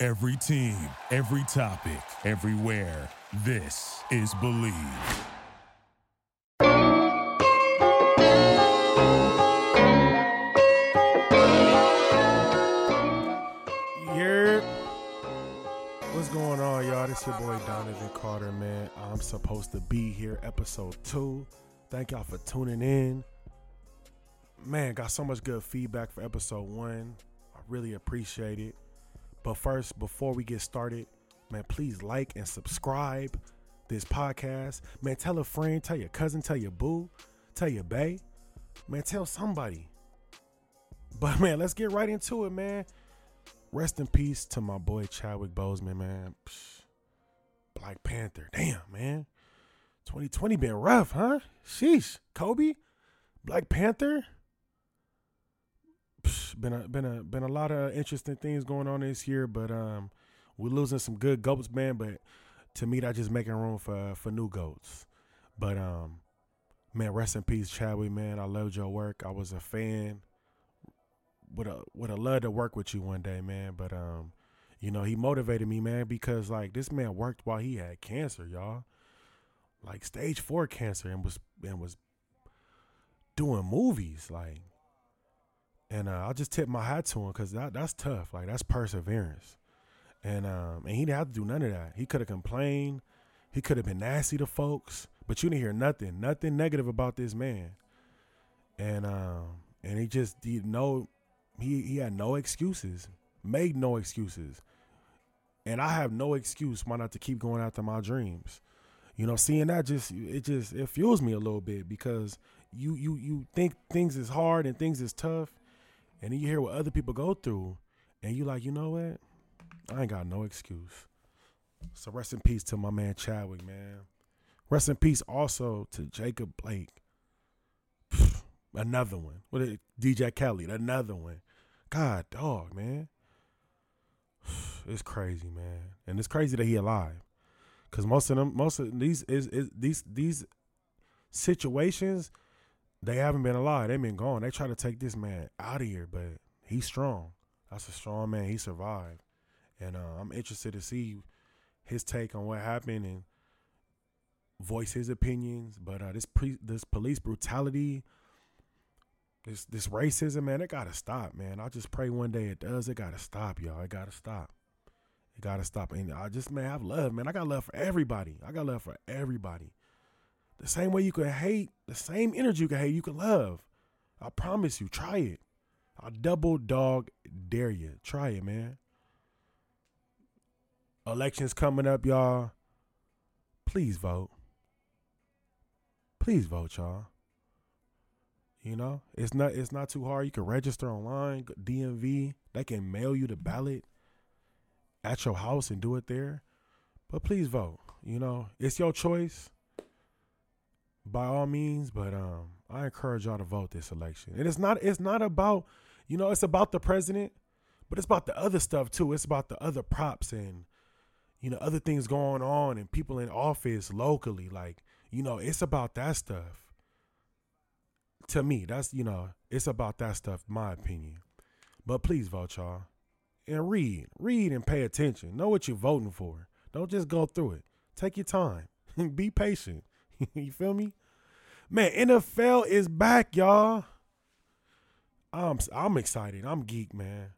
Every team, every topic, everywhere. This is Believe. Yeah. What's going on, y'all? This is your boy Donovan Carter, man. I'm supposed to be here, episode two. Thank y'all for tuning in. Man, got so much good feedback for episode one. I really appreciate it. But first, before we get started, man, please like and subscribe this podcast. Man, tell a friend, tell your cousin, tell your boo, tell your bae. Man, tell somebody. But man, let's get right into it, man. Rest in peace to my boy Chadwick Boseman, man. Psh, Black Panther. Damn, man. 2020 been rough, huh? Sheesh. Kobe, Black Panther. Been a been a been a lot of interesting things going on this year, but um, we're losing some good goats, man. But to me, that just making room for for new goats. But um, man, rest in peace, Chadwick, man. I loved your work. I was a fan would have would have loved to work with you one day, man. But um, you know, he motivated me, man, because like this man worked while he had cancer, y'all. Like stage four cancer and was and was doing movies, like and uh, I'll just tip my hat to him because that that's tough. Like that's perseverance. And um and he didn't have to do none of that. He could have complained, he could have been nasty to folks, but you didn't hear nothing, nothing negative about this man. And um and he just did no he he had no excuses, made no excuses, and I have no excuse why not to keep going after my dreams. You know, seeing that just it just it fuels me a little bit because you you you think things is hard and things is tough, and then you hear what other people go through, and you like, you know what, I ain't got no excuse. So rest in peace to my man Chadwick, man. Rest in peace also to Jacob Blake. Another one. What is DJ Kelly? Another one. God, dog, man. It's crazy, man, and it's crazy that he alive. Cause most of them, most of these is, is these these situations, they haven't been alive. They've been gone. They try to take this man out of here, but he's strong. That's a strong man. He survived, and uh, I'm interested to see his take on what happened and voice his opinions. But uh, this pre- this police brutality this this racism, man, it gotta stop, man. I just pray one day it does. It gotta stop, y'all. It gotta stop. It gotta stop. And I just man, I have love, man. I got love for everybody. I got love for everybody. The same way you can hate, the same energy you can hate, you can love. I promise you, try it. I double dog dare you. Try it, man. Elections coming up, y'all. Please vote. Please vote, y'all. You know, it's not it's not too hard. You can register online, DMV. They can mail you the ballot at your house and do it there. But please vote. You know, it's your choice by all means, but um I encourage y'all to vote this election. And it's not it's not about, you know, it's about the president, but it's about the other stuff too. It's about the other props and you know, other things going on and people in office locally like, you know, it's about that stuff to me, that's you know, it's about that stuff, my opinion. But please vote, y'all. And read. Read and pay attention. Know what you're voting for. Don't just go through it. Take your time. Be patient. you feel me? Man, NFL is back, y'all. I'm I'm excited. I'm geek, man.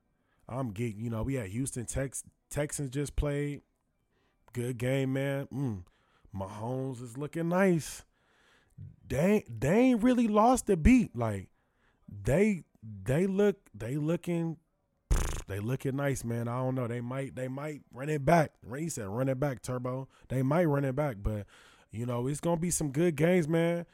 I'm geek. You know, we had Houston Tex Texans just played. Good game, man. Mm. Mahomes is looking nice they they ain't really lost the beat. Like they they look they looking they looking nice, man. I don't know. They might they might run it back. He said run it back, Turbo. They might run it back, but you know it's gonna be some good games, man.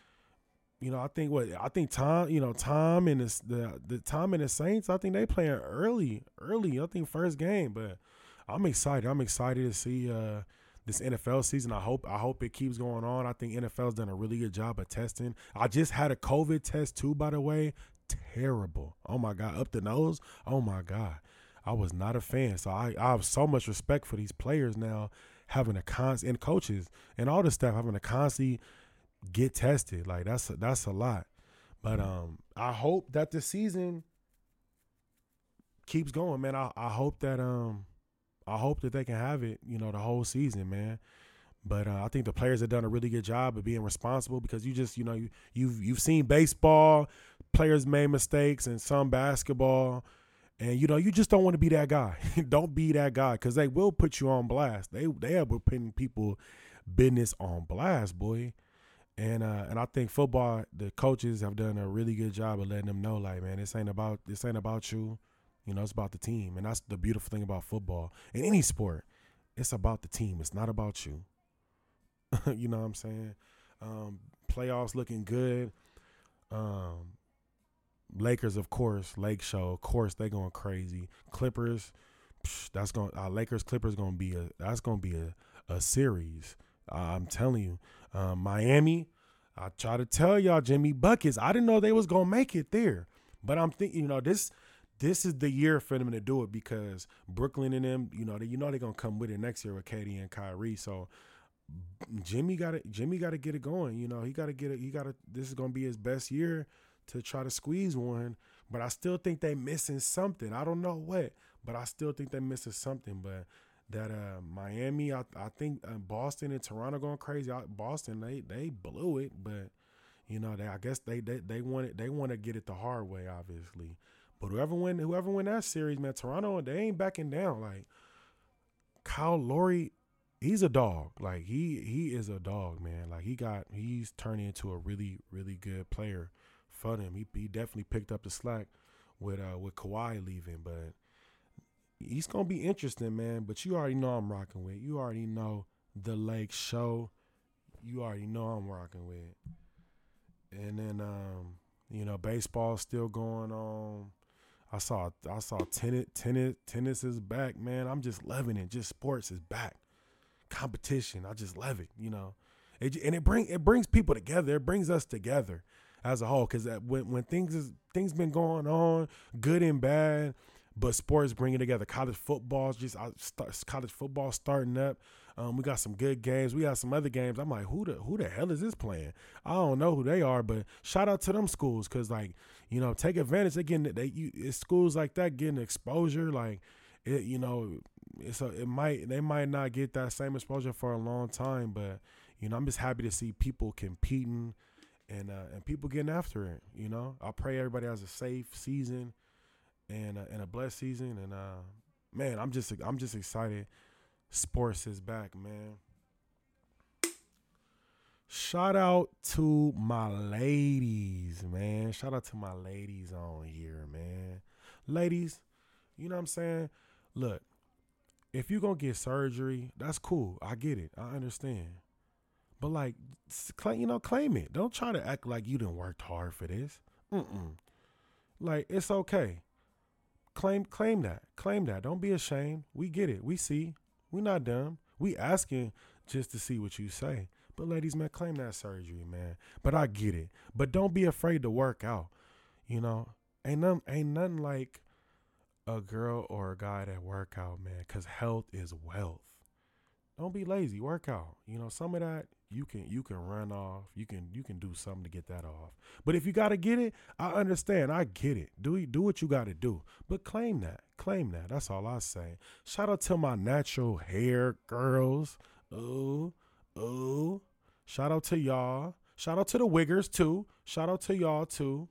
You know, I think what I think Tom, you know, Tom and the the, the Tom and the Saints, I think they playing early, early. I think first game, but I'm excited. I'm excited to see uh, this NFL season. I hope I hope it keeps going on. I think NFL's done a really good job of testing. I just had a COVID test too, by the way. Terrible. Oh my god, up the nose. Oh my god. I was not a fan. So I, I have so much respect for these players now having a constant and coaches and all the staff having to constantly get tested. Like that's a, that's a lot. But um I hope that the season keeps going, man. I, I hope that um I hope that they can have it, you know, the whole season, man. But uh, I think the players have done a really good job of being responsible because you just, you know, you, you've you've seen baseball, players made mistakes, and some basketball, and you know, you just don't want to be that guy. don't be that guy because they will put you on blast. They they have been putting people business on blast, boy. And uh, and I think football, the coaches have done a really good job of letting them know, like, man, this ain't about this ain't about you. You know, it's about the team. And that's the beautiful thing about football. In any sport, it's about the team. It's not about you. you know what I'm saying? Um, playoffs looking good. Um, Lakers, of course, Lake Show, of course, they going crazy. Clippers, psh, that's going. Uh, Lakers Clippers going to be a. That's going to be a a series. Uh, I'm telling you, um, Miami. I try to tell y'all, Jimmy buckets. I didn't know they was gonna make it there, but I'm thinking, you know, this this is the year for them to do it because Brooklyn and them, you know, they, you know they're gonna come with it next year with KD and Kyrie. So Jimmy got to Jimmy got to get it going. You know, he got to get it. He got to. This is gonna be his best year to try to squeeze one. But I still think they missing something. I don't know what, but I still think they missing something. But that uh Miami, I I think uh, Boston and Toronto going crazy. Boston they they blew it, but you know they I guess they they they want it. They want to get it the hard way, obviously. But whoever win, whoever win that series, man, Toronto, they ain't backing down. Like Kyle Lowry, he's a dog. Like he he is a dog, man. Like he got he's turning into a really really good player. For him, he he definitely picked up the slack with uh with Kawhi leaving, but he's gonna be interesting, man. But you already know I'm rocking with. You already know the Lake Show. You already know I'm rocking with. And then um, you know, baseball's still going on. I saw I saw tennis tennis tennis is back, man. I'm just loving it. Just sports is back. Competition, I just love it. You know, it, and it bring it brings people together. It brings us together as a whole. Because when when things is things been going on, good and bad, but sports bringing together. College football's just start, college football starting up. Um, we got some good games. We got some other games. I'm like, who the who the hell is this playing? I don't know who they are, but shout out to them schools because like you know take advantage. Getting they you, it's schools like that getting exposure. Like it, you know, it's a, it might they might not get that same exposure for a long time, but you know I'm just happy to see people competing and uh, and people getting after it. You know, I pray everybody has a safe season and uh, and a blessed season. And uh, man, I'm just I'm just excited Sports is back, man. Shout out to my ladies, man. Shout out to my ladies on here, man. Ladies, you know what I'm saying? Look, if you're to get surgery, that's cool. I get it. I understand. But like, you know, claim it. Don't try to act like you didn't work hard for this. Mm-mm. Like, it's okay. Claim, claim that. Claim that. Don't be ashamed. We get it. We see. we're not dumb. We asking just to see what you say. But ladies, man, claim that surgery, man. But I get it. But don't be afraid to work out. You know, ain't nothing, ain't nothing like a girl or a guy that work out, man. Cause health is wealth. Don't be lazy. Work out. You know, some of that you can you can run off. You can you can do something to get that off. But if you gotta get it, I understand. I get it. Do do what you gotta do. But claim that. Claim that. That's all I say. Shout out to my natural hair girls. Ooh, ooh. Shout out to y'all. Shout out to the wiggers too. Shout out to y'all too.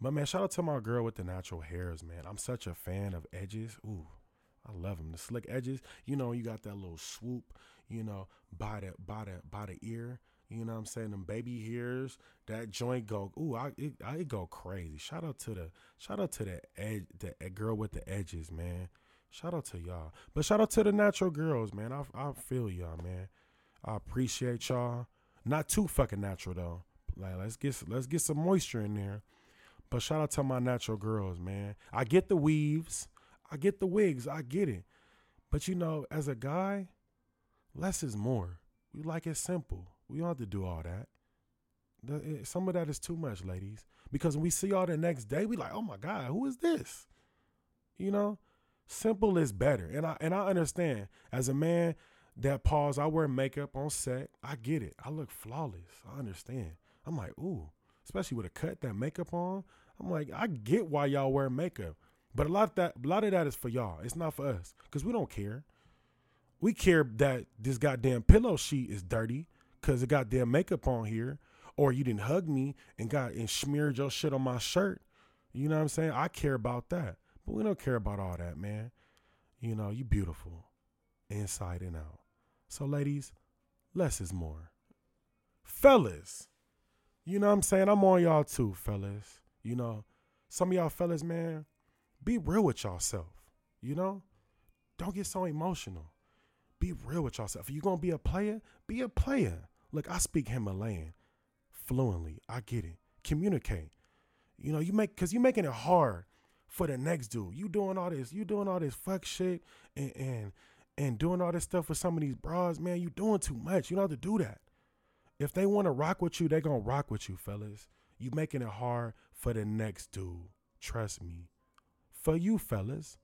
But man, shout out to my girl with the natural hairs, man. I'm such a fan of edges. Ooh, I love them. The slick edges. You know, you got that little swoop you know, by the by the by the ear. You know what I'm saying? Them baby hairs, that joint go, ooh, I it, I it go crazy. Shout out to the shout out to the edge the girl with the edges, man. Shout out to y'all. But shout out to the natural girls, man. I I feel y'all, man. I appreciate y'all. Not too fucking natural though. Like let's get let's get some moisture in there. But shout out to my natural girls, man. I get the weaves. I get the wigs. I get it. But you know, as a guy, less is more. We like it simple. We don't have to do all that. The, it, some of that is too much, ladies. Because when we see y'all the next day, we like, oh my God, who is this? You know, simple is better. And I and I understand as a man that pause, I wear makeup on set. I get it. I look flawless. I understand. I'm like, ooh, especially with a cut that makeup on. I'm like, I get why y'all wear makeup. But a lot of that a lot of that is for y'all. It's not for us. Cause we don't care. We care that this goddamn pillow sheet is dirty because it got damn makeup on here. Or you didn't hug me and got and smeared your shit on my shirt. You know what I'm saying? I care about that. But we don't care about all that, man. You know, you beautiful inside and out. So, ladies, less is more. Fellas, you know what I'm saying? I'm on y'all too, fellas. You know, some of y'all fellas, man, be real with yourself. You know? Don't get so emotional. Be real with yourself. If you're gonna be a player, be a player. Look, I speak Himalayan fluently. I get it. Communicate. You know, you make cause you're making it hard for the next dude. You doing all this, you doing all this fuck shit and and and doing all this stuff with some of these bras, man, you doing too much. You don't have to do that. If they want to rock with you, they gonna rock with you, fellas. You making it hard for the next dude. Trust me. For you, fellas,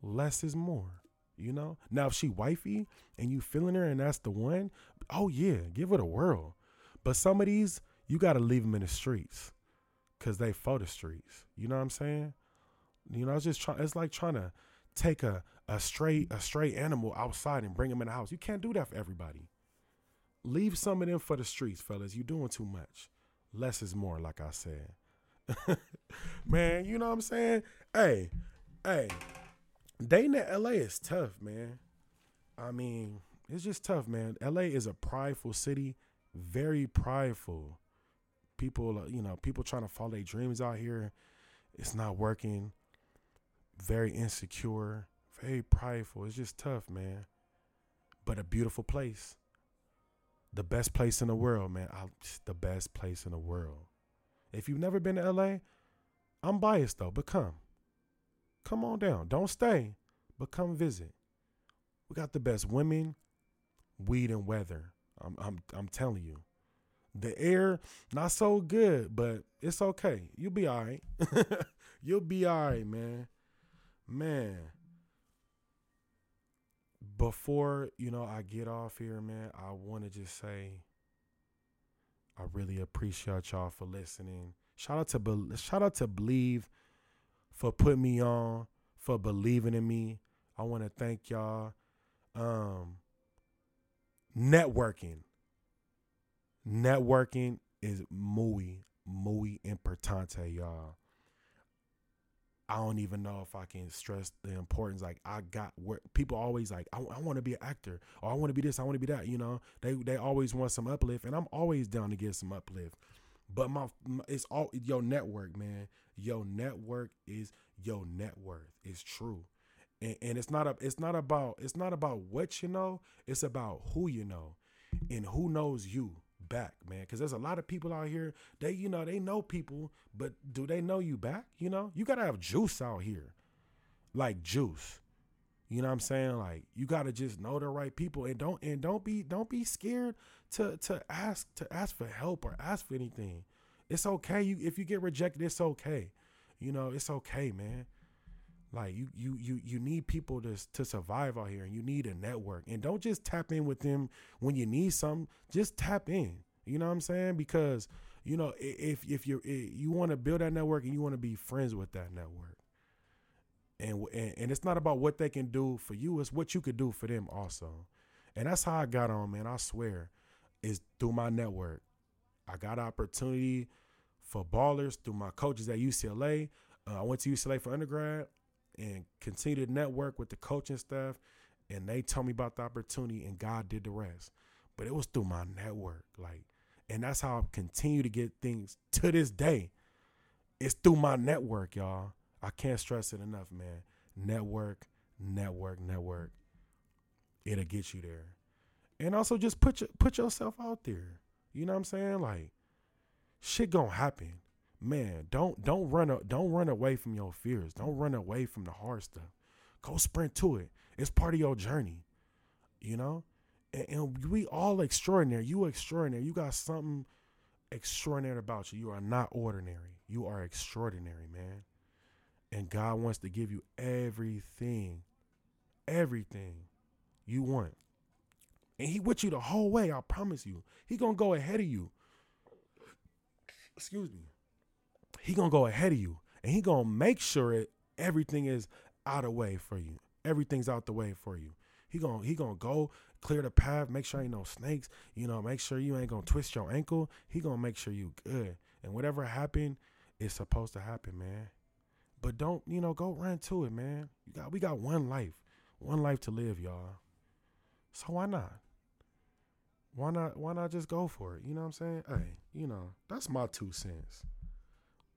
less is more. You know? Now if she wifey and you feeling her and that's the one, oh yeah, give it a whirl. But some of these, you gotta leave them in the streets. Cause they for the streets. You know what I'm saying? You know, it's just trying. It's like trying to take a a stray a stray animal outside and bring him in the house. You can't do that for everybody. Leave some of them for the streets, fellas. You're doing too much. Less is more, like I said. man, you know what I'm saying? Hey, hey, dating in LA is tough, man. I mean, it's just tough, man. LA is a prideful city, very prideful. People, uh, you know, people trying to follow their dreams out here. It's not working very insecure, very prideful. It's just tough, man. But a beautiful place. The best place in the world, man. I, the best place in the world. If you've never been to LA, I'm biased though, but come. Come on down. Don't stay, but come visit. We got the best women, weed, and weather. I'm I'm I'm telling you. The air, not so good, but it's okay. You'll be all right. You'll be all right, man man before you know i get off here man i want to just say i really appreciate y'all for listening. Shout out to shout out to believe for putting me on for believing in me. I want to thank y'all. Um networking. Networking is muy muy importante y'all I don't even know if I can stress the importance. Like I got where people always like, I, I want to be an actor or I want to be this, I want to be that. You know, they they always want some uplift, and I'm always down to get some uplift. But my, my it's all your network, man. Your network is your net worth. It's true, and, and it's not a it's not about it's not about what you know. It's about who you know, and who knows you back, man. Because there's a lot of people out here. They, you know, they know people, but do they know you back? You know, you gotta have juice out here, like juice. You know what I'm saying? Like you gotta just know the right people and don't and don't be don't be scared to to ask to ask for help or ask for anything. It's okay. You if you get rejected, it's okay. You know, it's okay, man. Like you you you you need people to to survive out here and you need a network. And don't just tap in with them when you need something. Just tap in. You know what I'm saying? Because you know if if you you want to build that network and you want to be friends with that network. And, and and it's not about what they can do for you, it's what you could do for them also. And that's how I got on, man. I swear. Is through my network. I got opportunity for ballers through my coaches at UCLA. Uh, I went to UCLA for undergrad and continue to network with the coaching staff. And they told me about the opportunity, and God did the rest. But it was through my network, like, and that's how I continue to get things to this day. It's through my network, y'all. I can't stress it enough, man. Network, network, network. It'll get you there. And also just put your, put yourself out there. You know what I'm saying? Like shit gonna happen man, don't don't run don't run away from your fears. Don't run away from the hard stuff. Go sprint to it. It's part of your journey, you know? And, and we all extraordinary. You extraordinary. You got something extraordinary about you. You are not ordinary. You are extraordinary, man. And God wants to give you everything, everything you want. And he with you the whole way, I promise you. He gonna go ahead of you. Excuse me. He gonna go ahead of you. And he gonna make sure it, everything is out of way for you. Everything's out the way for you. He gonna he gonna go clear the path, make sure ain't no snakes, you know, make sure you ain't gonna twist your ankle. He gonna make sure you good. And whatever happened is supposed to happen, man. But don't, you know, go run to it, man. You got we got one life. One life to live, y'all. So why not? Why not why not just go for it? You know what I'm saying? Hey, you know, that's my two cents.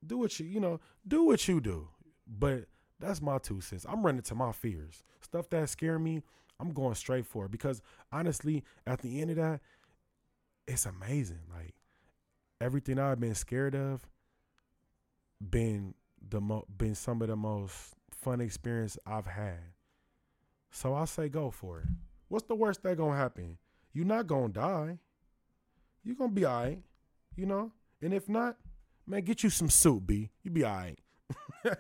Do what you, you know, do what you do. But that's my two cents. I'm running to my fears. Stuff that scare me, I'm going straight for it because honestly, at the end of that, it's amazing. Like everything I've been scared of, been the mo- been some of the most fun experience I've had. So I say go for it. What's the worst that gonna happen? You're not gonna die. You're gonna be alright, you know. And if not, man, get you some soup, B. You be alright.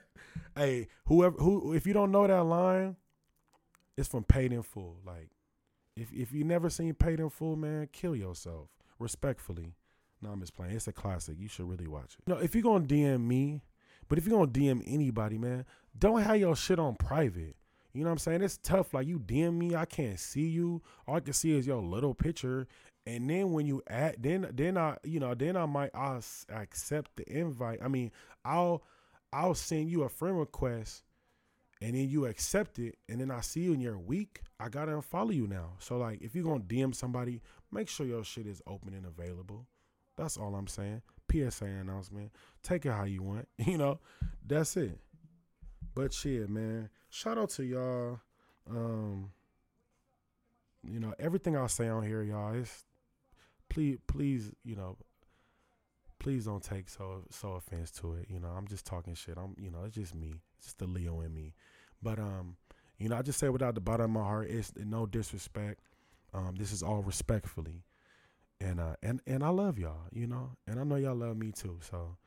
hey, whoever who if you don't know that line, it's from Paid in Full. Like, if if you never seen Paid in Full, man, kill yourself. Respectfully. No, I'm just playing. It's a classic. You should really watch it. No, if you're gonna DM me, but if you're gonna DM anybody, man, don't have your shit on private. You know what I'm saying? It's tough. Like you DM me, I can't see you. All I can see is your little picture. And then when you add, then then I, you know, then I might I'll accept the invite. I mean, I'll I'll send you a friend request and then you accept it, and then I see you in your week I gotta unfollow you now. So like, if you're gonna DM somebody, make sure your shit is open and available. That's all I'm saying. PSA announcement. Take it how you want. You know, that's it. But shit, man. Shout out to y'all. Um, you know, everything I say on here, y'all, is please, please, you know, please don't take so so offense to it. You know, I'm just talking shit. I'm, you know, it's just me. It's just the Leo in me. But um, you know, I just say without the bottom of my heart, it's no disrespect. Um, this is all respectfully, and uh, and and I love y'all. You know, and I know y'all love me too. So,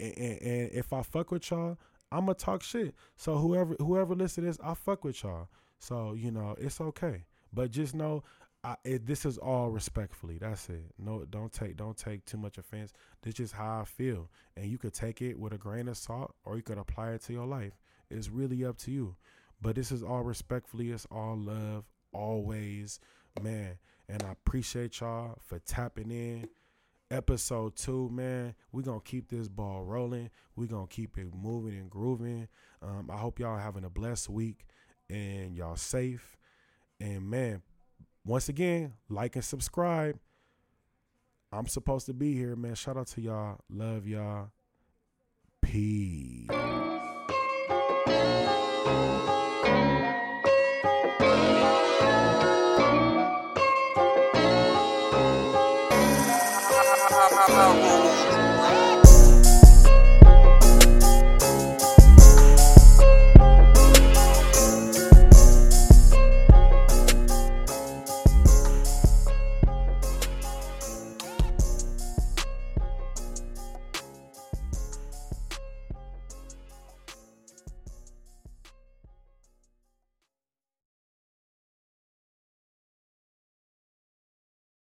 and, and, and if I fuck with y'all, I'ma talk shit. So whoever whoever listen to this, I fuck with y'all. So you know, it's okay. But just know I, it, this is all respectfully. That's it. No, don't take don't take too much offense. This is how I feel, and you could take it with a grain of salt, or you could apply it to your life. It's really up to you. But this is all respectfully. It's all love, always, man. And I appreciate y'all for tapping in. Episode two, man. We're gonna keep this ball rolling. We're gonna keep it moving and grooving. Um, I hope y'all having a blessed week and y'all safe. And man, once again, like and subscribe. I'm supposed to be here, man. Shout out to y'all. Love y'all. Peace.